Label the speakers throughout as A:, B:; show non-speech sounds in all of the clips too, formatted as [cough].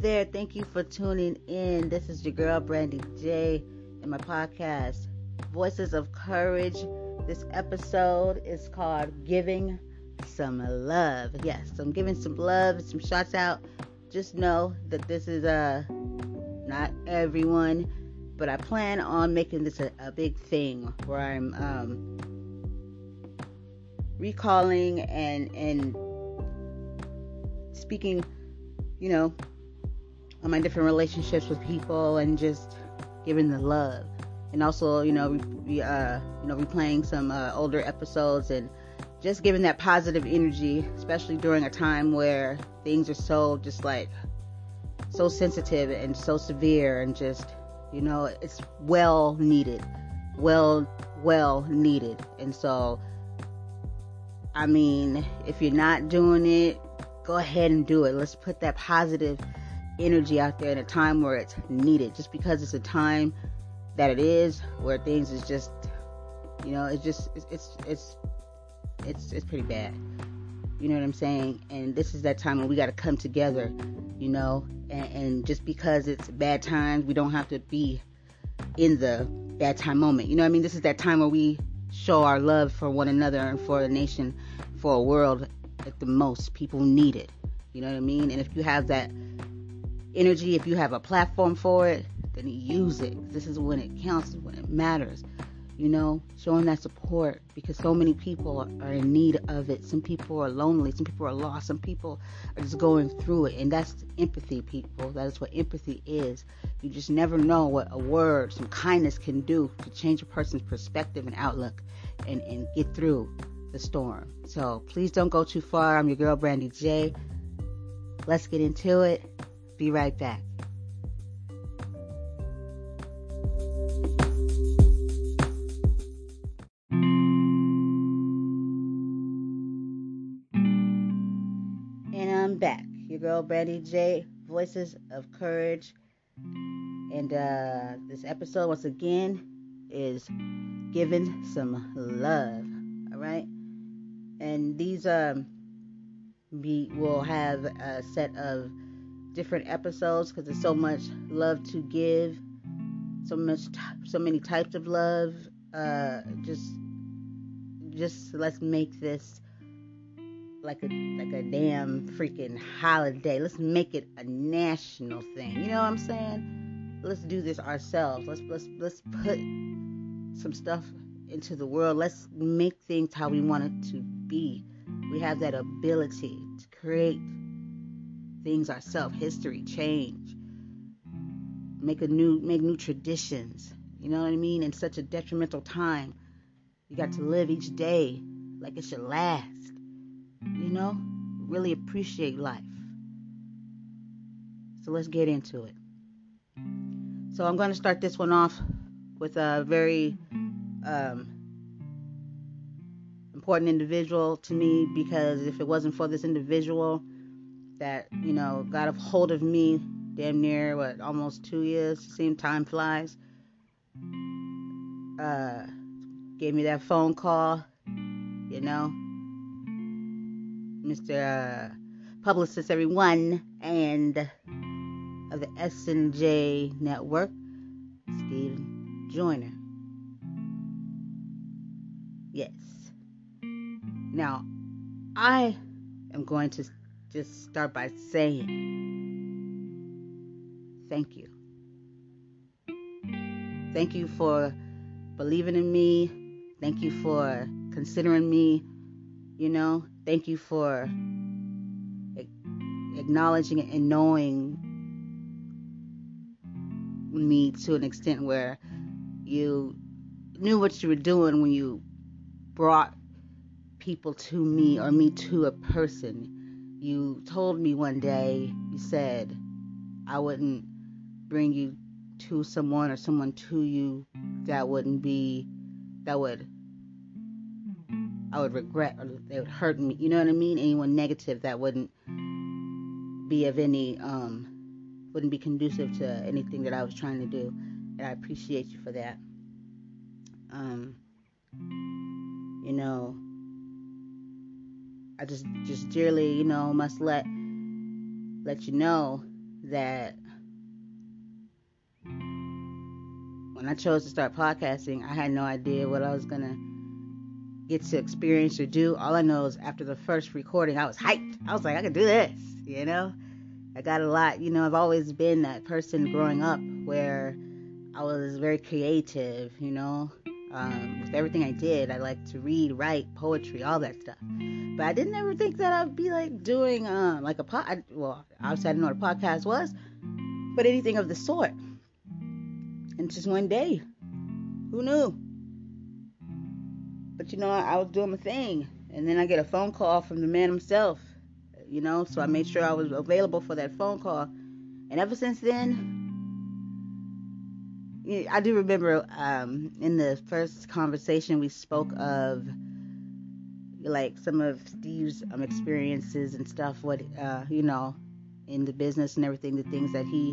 A: There, thank you for tuning in. This is your girl Brandy J and my podcast, Voices of Courage. This episode is called Giving Some Love. Yes, I'm giving some love, some shots out. Just know that this is uh not everyone, but I plan on making this a, a big thing where I'm um recalling and and speaking, you know, on my different relationships with people and just giving the love. And also, you know, we, uh, you know, replaying some uh, older episodes and just giving that positive energy, especially during a time where things are so just like so sensitive and so severe and just, you know, it's well needed, well, well needed. And so, I mean, if you're not doing it, go ahead and do it. Let's put that positive energy out there in a time where it's needed. Just because it's a time that it is, where things is just, you know, it's just it's it's it's it's, it's pretty bad. You know what I'm saying? And this is that time when we got to come together, you know. And, and just because it's bad times, we don't have to be in the bad time moment. You know what I mean? This is that time where we show our love for one another and for the nation, for a world at the most. People need it. You know what I mean? And if you have that energy, if you have a platform for it, then use it. This is when it counts, when it matters. You know, showing that support because so many people are in need of it. Some people are lonely, some people are lost, some people are just going through it. And that's empathy, people. That is what empathy is. You just never know what a word, some kindness can do to change a person's perspective and outlook and, and get through the storm. So please don't go too far. I'm your girl, Brandy J. Let's get into it. Be right back. And I'm back. Your girl, Brandy J. Voices of Courage. And uh, this episode, once again, is giving some love. All right? And these um, we will have a set of different episodes because there's so much love to give, so much, so many types of love. Uh, just, just let's make this like a like a damn freaking holiday. Let's make it a national thing. You know what I'm saying? Let's do this ourselves. Let's let's let's put some stuff into the world. Let's make things how we want it to be. We have that ability to create things ourselves, history, change, make a new make new traditions. You know what I mean? In such a detrimental time, you got to live each day like it should last. You know? Really appreciate life. So let's get into it. So I'm going to start this one off with a very um, important individual to me because if it wasn't for this individual that you know got a hold of me damn near what almost two years same time flies. Uh gave me that phone call you know. Mr uh, publicist everyone and of the s&j network steve joiner. Yes. Now i am going to just start by saying thank you. Thank you for believing in me. Thank you for considering me. You know, thank you for acknowledging and knowing me to an extent where you knew what you were doing when you brought people to me or me to a person you told me one day, you said, I wouldn't bring you to someone or someone to you that wouldn't be, that would, I would regret or they would hurt me. You know what I mean? Anyone negative that wouldn't be of any, um, wouldn't be conducive to anything that I was trying to do. And I appreciate you for that. Um, you know, I just just dearly, you know, must let let you know that when I chose to start podcasting, I had no idea what I was going to get to experience or do. All I know is after the first recording, I was hyped. I was like, I can do this, you know? I got a lot, you know, I've always been that person growing up where I was very creative, you know. Um, with everything I did, I like to read, write, poetry, all that stuff. But I didn't ever think that I'd be like doing um, like a pod. Well, obviously I didn't know what a podcast was, but anything of the sort. And just one day, who knew? But you know, I was doing my thing, and then I get a phone call from the man himself. You know, so I made sure I was available for that phone call. And ever since then, I do remember um, in the first conversation we spoke of like some of Steve's um, experiences and stuff. What uh, you know, in the business and everything, the things that he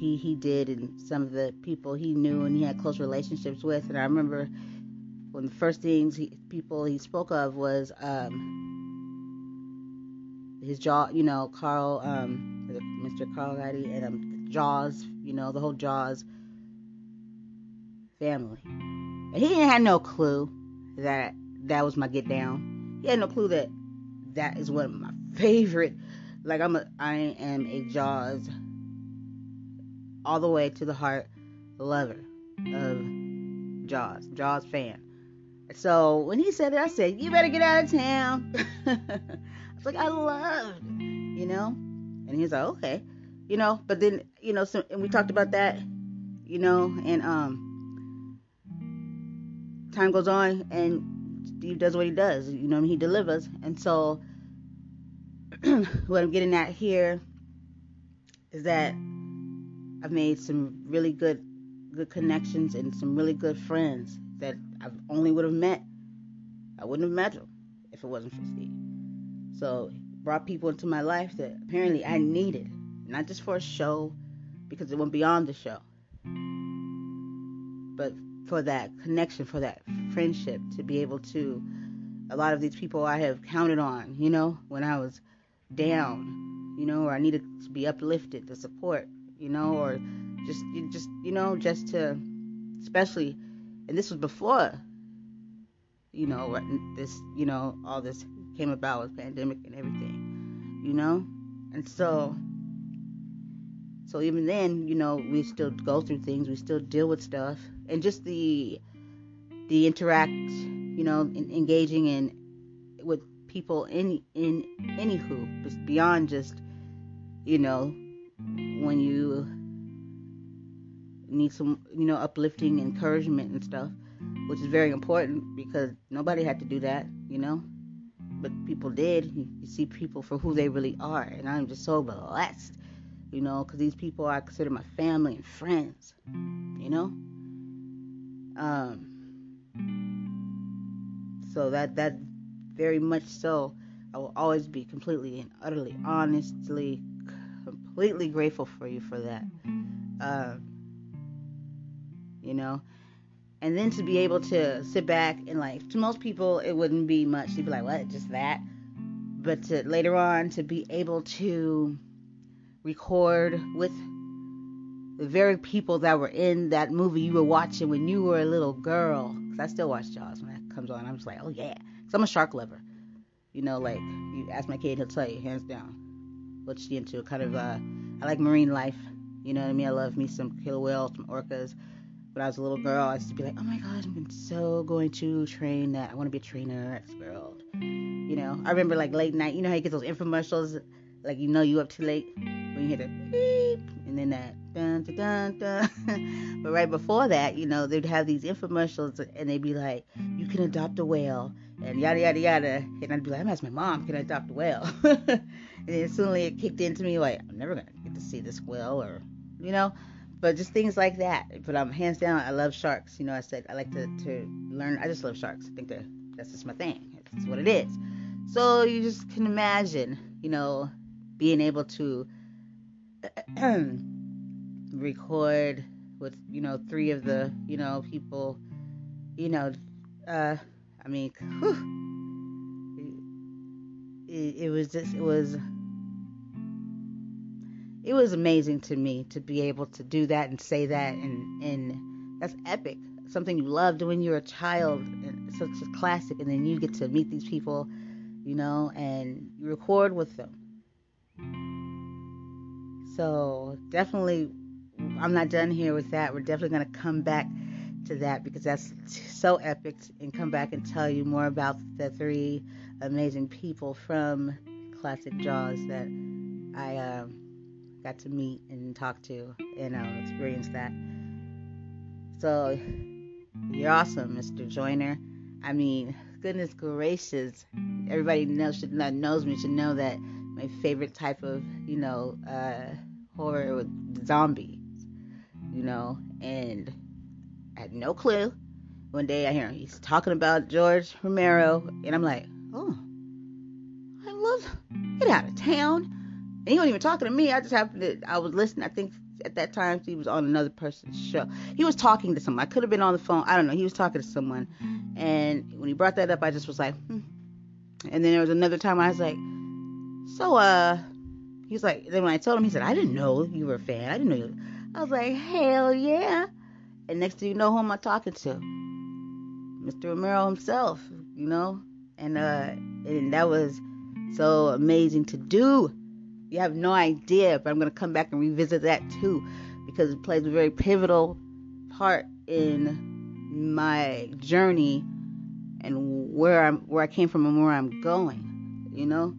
A: he he did, and some of the people he knew and he had close relationships with. And I remember one of the first things he, people he spoke of was um, his jaw. You know, Carl, um, Mr. Carl Gottlieb, and um, Jaws. You know, the whole Jaws family. And he didn't have no clue that that was my get down. He had no clue that that is one of my favorite. Like I'm a, I am a Jaws all the way to the heart lover of Jaws, Jaws fan. So when he said it, I said, "You better get out of town." [laughs] I was like, "I love," you know, and he's like, "Okay," you know. But then, you know, so, and we talked about that, you know, and um, time goes on and Steve does what he does. You know, he delivers. And so, [clears throat] what I'm getting at here is that I've made some really good, good connections and some really good friends that I only would have met. I wouldn't have met them if it wasn't for Steve. So, brought people into my life that apparently I needed, not just for a show, because it went beyond the show, but for that connection, for that friendship, to be able to. A lot of these people I have counted on, you know, when I was down, you know, or I needed to be uplifted, to support, you know, or just, just, you know, just to, especially, and this was before, you know, this, you know, all this came about with pandemic and everything, you know, and so so even then, you know, we still go through things, we still deal with stuff, and just the the interact, you know, in, engaging in with people in in anywho, just beyond just, you know, when you need some, you know, uplifting encouragement and stuff, which is very important because nobody had to do that, you know, but people did. You see people for who they really are, and I'm just so blessed you know, because these people I consider my family and friends, you know. Um, so that that very much so, I will always be completely and utterly, honestly, completely grateful for you for that. Um, you know, and then to be able to sit back and like to most people it wouldn't be much. They'd be like, "What? Just that?" But to later on to be able to record with the very people that were in that movie you were watching when you were a little girl. Cause I still watch Jaws when that comes on. I'm just like, oh yeah. Cause I'm a shark lover. You know, like you ask my kid, he'll tell you hands down. What's she into? Kind of, uh, I like marine life. You know what I mean? I love me some killer whales, some orcas. When I was a little girl, I used to be like, oh my gosh, I'm so going to train that. I want to be a trainer at World. You know, I remember like late night. You know how you get those infomercials, like you know you up too late you hear beep and then that dun dun dun dun. [laughs] but right before that, you know, they'd have these infomercials and they'd be like, "You can adopt a whale." And yada yada yada, and I'd be like, I'm asking my mom, can I adopt a whale? [laughs] and then suddenly it kicked into me like, I'm never gonna get to see this whale, or you know, but just things like that. But I'm um, hands down, I love sharks. You know, I said I like to, to learn. I just love sharks. I think that that's just my thing. It's what it is. So you just can imagine, you know, being able to [clears throat] record with you know three of the you know people you know uh i mean whew, it, it was just it was it was amazing to me to be able to do that and say that and and that's epic. Something you loved when you were a child and such a classic and then you get to meet these people you know and you record with them so definitely i'm not done here with that we're definitely going to come back to that because that's so epic and come back and tell you more about the three amazing people from classic jaws that i um, got to meet and talk to and um, experience that. So you're awesome, Mr. Joiner. I mean, goodness gracious, everybody knows should knows me should know that my favorite type of you know uh, horror with zombies, you know, and I had no clue. One day I hear him, he's talking about George Romero, and I'm like, oh, I love get out of town. And he wasn't even talking to me. I just happened to, I was listening. I think at that time he was on another person's show. He was talking to someone. I could have been on the phone. I don't know. He was talking to someone. And when he brought that up, I just was like, hmm. And then there was another time I was like, so, uh, he was like, then when I told him, he said, I didn't know you were a fan. I didn't know you. I was like, hell yeah. And next thing you know, who am I talking to? Mr. Romero himself, you know? And, uh, and that was so amazing to do you have no idea, but I'm to come back and revisit that too because it plays a very pivotal part in my journey and where I'm where I came from and where I'm going. You know,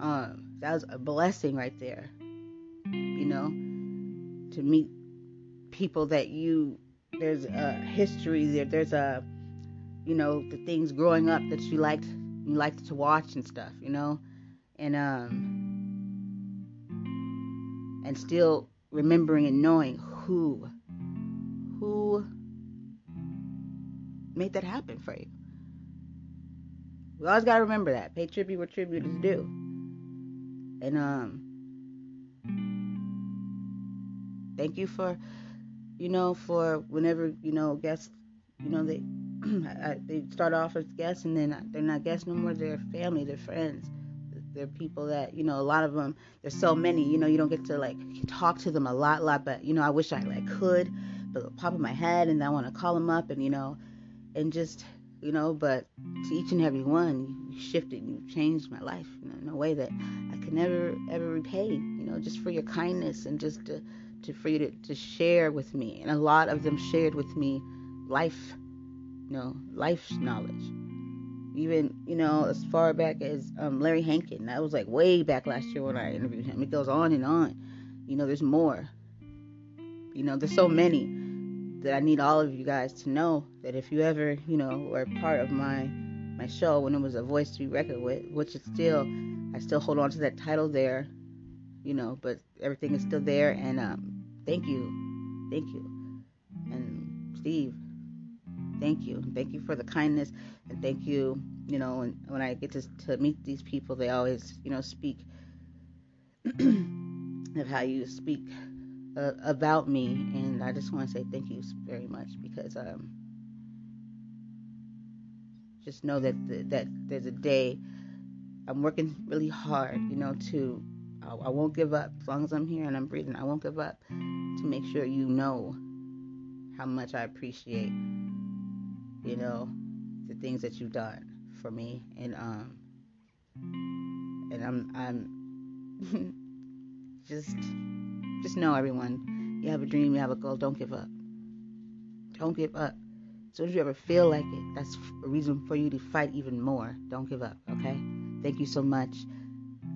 A: um, that was a blessing right there. You know, to meet people that you there's a history there. There's a you know the things growing up that you liked you liked to watch and stuff. You know, and um and still remembering and knowing who who made that happen for you. We always gotta remember that. Pay tribute where tribute is due. And um thank you for you know for whenever you know guests you know they [clears throat] they start off as guests and then they're not guests no more. They're family they're friends. They're people that you know a lot of them there's so many you know you don't get to like talk to them a lot lot but you know i wish i like could but top of my head and i want to call them up and you know and just you know but to each and every one you shifted and you changed my life in a way that could never ever repay you know just for your kindness and just to, to for you to, to share with me and a lot of them shared with me life you know life's knowledge even you know as far back as um, Larry Hankin. That was like way back last year when I interviewed him. It goes on and on. You know, there's more. You know, there's so many that I need all of you guys to know that if you ever, you know, were part of my my show when it was a voice to be reckoned with, which is still, I still hold on to that title there, you know, but everything is still there. And um, thank you, thank you, and Steve, thank you, thank you for the kindness and thank you. You know, when, when I get to, to meet these people, they always, you know, speak [clears throat] of how you speak uh, about me, and I just want to say thank you very much because um, just know that the, that there's a day I'm working really hard, you know, to I, I won't give up. As long as I'm here and I'm breathing. I won't give up to make sure you know how much I appreciate, you know, the things that you've done for me. And um and I'm I'm [laughs] just just know everyone you have a dream you have a goal. Don't give up. Don't give up. As soon as you ever feel like it that's a reason for you to fight even more. Don't give up okay thank you so much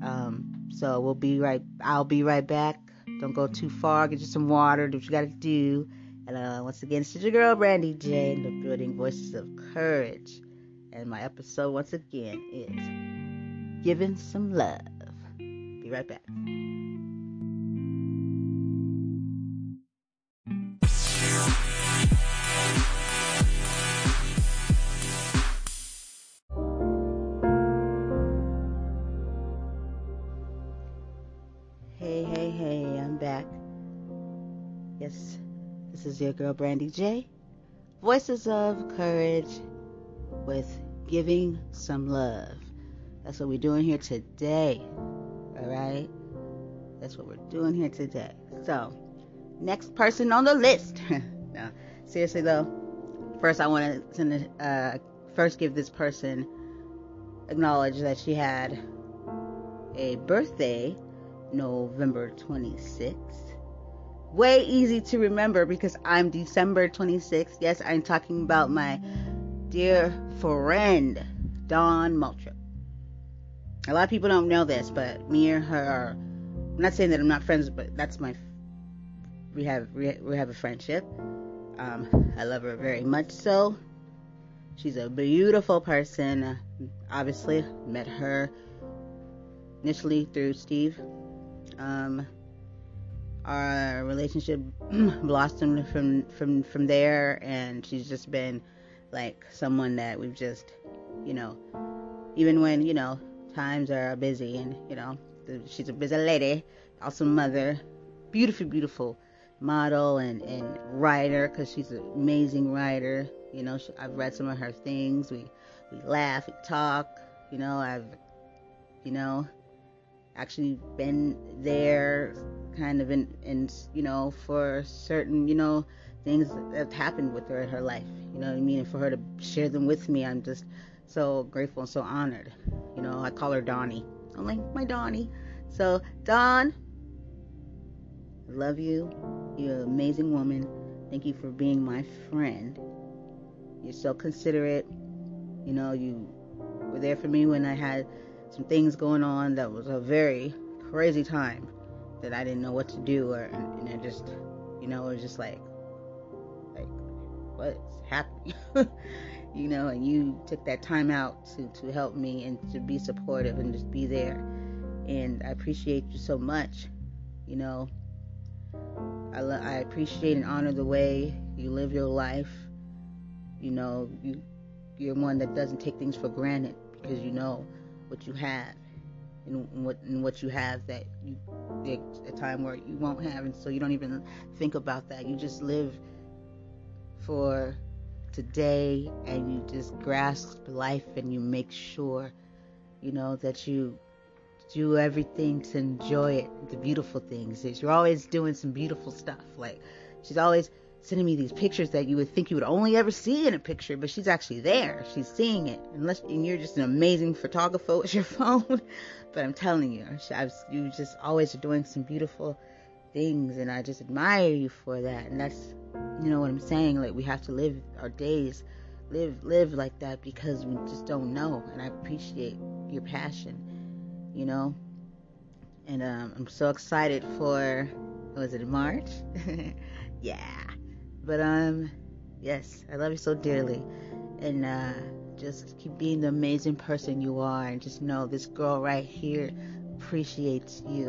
A: um so we'll be right I'll be right back don't go too far get you some water do what you gotta do and uh, once again, it's your girl Brandy J in the building Voices of Courage. And my episode, once again, is Giving Some Love. Be right back. Your girl Brandy J. Voices of Courage with Giving Some Love. That's what we're doing here today. All right? That's what we're doing here today. So, next person on the list. [laughs] no, seriously though, first I want to uh, first give this person acknowledge that she had a birthday November 26th. Way easy to remember because I'm December 26th. Yes, I'm talking about my dear friend Dawn Moultroup. A lot of people don't know this, but me and her are. I'm not saying that I'm not friends, but that's my. We have we, we have a friendship. Um, I love her very much so. She's a beautiful person. Obviously, met her initially through Steve. Um, our relationship [clears throat] blossomed from from from there, and she's just been like someone that we've just, you know, even when you know times are busy, and you know, she's a busy lady, also mother, beautiful, beautiful model and and writer because she's an amazing writer. You know, she, I've read some of her things. We we laugh, we talk. You know, I've you know actually been there, kind of in in you know for certain you know things that have happened with her in her life. You know what I mean? And for her to share them with me, I'm just so grateful and so honored. You know, I call her Donnie. I'm like my Donnie. So Dawn, I love you. You're an amazing woman. Thank you for being my friend. You're so considerate. You know, you were there for me when I had some things going on that was a very crazy time that I didn't know what to do or and, I just you know, it was just like like what's happening? [laughs] you know, and you took that time out to to help me and to be supportive and just be there. And I appreciate you so much. You know, I, I appreciate and honor the way you live your life. You know, you you're one that doesn't take things for granted because you know what you have and what and what you have that you a time where you won't have and so you don't even think about that. You just live for today and you just grasp life and you make sure you know that you do everything to enjoy it, the beautiful things. is You're always doing some beautiful stuff. Like she's always sending me these pictures that you would think you would only ever see in a picture, but she's actually there. She's seeing it. Unless and you're just an amazing photographer with your [laughs] phone. but I'm telling you, you just always are doing some beautiful things, and I just admire you for that. And that's, you know, what I'm saying. Like we have to live our days, live live like that because we just don't know. And I appreciate your passion you know. And um, I'm so excited for was it March? [laughs] yeah. But um yes, I love you so dearly. And uh just keep being the amazing person you are and just know this girl right here appreciates you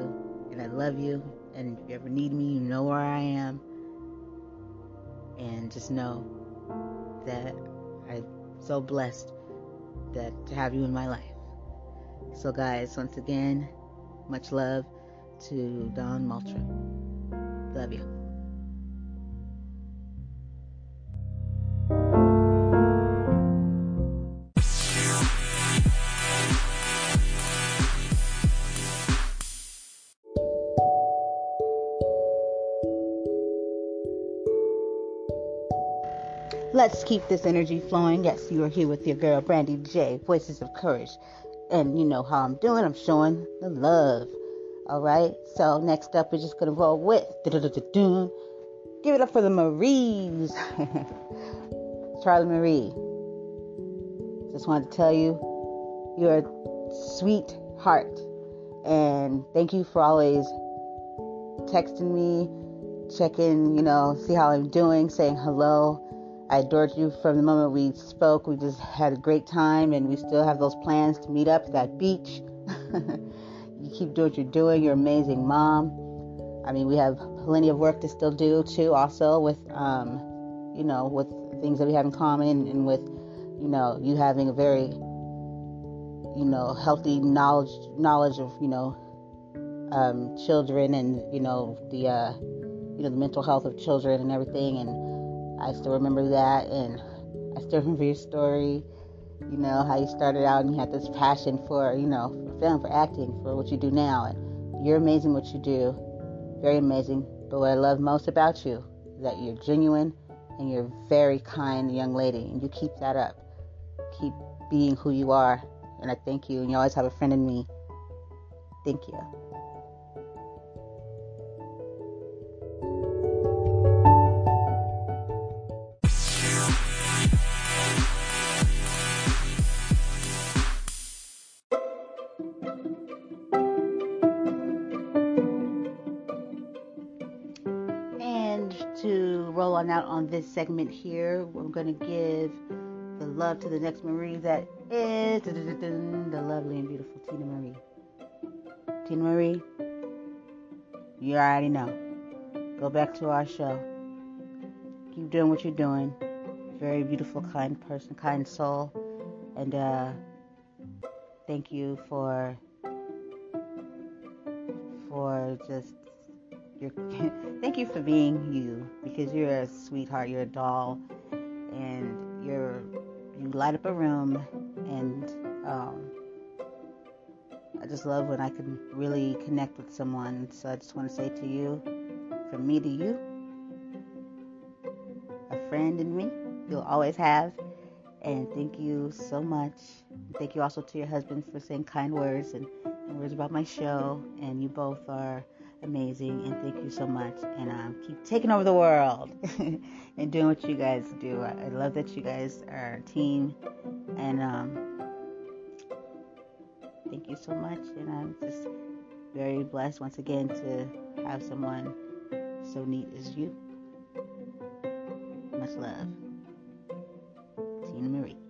A: and I love you and if you ever need me, you know where I am. And just know that I'm so blessed that to have you in my life. So, guys, once again, much love to Dawn Moultroup. Love you. Keep this energy flowing. Yes, you are here with your girl, Brandy J, Voices of Courage and you know how I'm doing. I'm showing the love. All right. So next up, we're just gonna roll with. Give it up for the Maries. [laughs] Charlie Marie. Just wanted to tell you, you're a sweet heart, and thank you for always texting me, checking, you know, see how I'm doing, saying hello. I adored you from the moment we spoke. We just had a great time, and we still have those plans to meet up at that beach. [laughs] you keep doing what you're doing. You're amazing, mom. I mean, we have plenty of work to still do too. Also, with um, you know, with things that we have in common, and with you know, you having a very you know healthy knowledge knowledge of you know um, children and you know the uh, you know the mental health of children and everything and I still remember that, and I still [laughs] remember your story. You know how you started out and you had this passion for, you know, for film, for acting, for what you do now, and you're amazing what you do. Very amazing. But what I love most about you is that you're genuine and you're a very kind young lady. And you keep that up. Keep being who you are. And I thank you. And you always have a friend in me. Thank you. This segment here. We're going to give the love to the next Marie that is the lovely and beautiful Tina Marie. Tina Marie, you already know. Go back to our show. Keep doing what you're doing. Very beautiful, kind person, kind soul. And uh, thank you for for just you're, [laughs] thank you for being you because you're a sweetheart. You're a doll, and you're you light up a room, and um, I just love when I can really connect with someone. So I just want to say to you, from me to you, a friend in me, you'll always have. And thank you so much. Thank you also to your husband for saying kind words and, and words about my show. And you both are amazing and thank you so much and um, keep taking over the world [laughs] and doing what you guys do. I, I, love that you guys are a team and um, thank you so much and i'm just very blessed once again to have someone so neat as you. Much love. Tina marie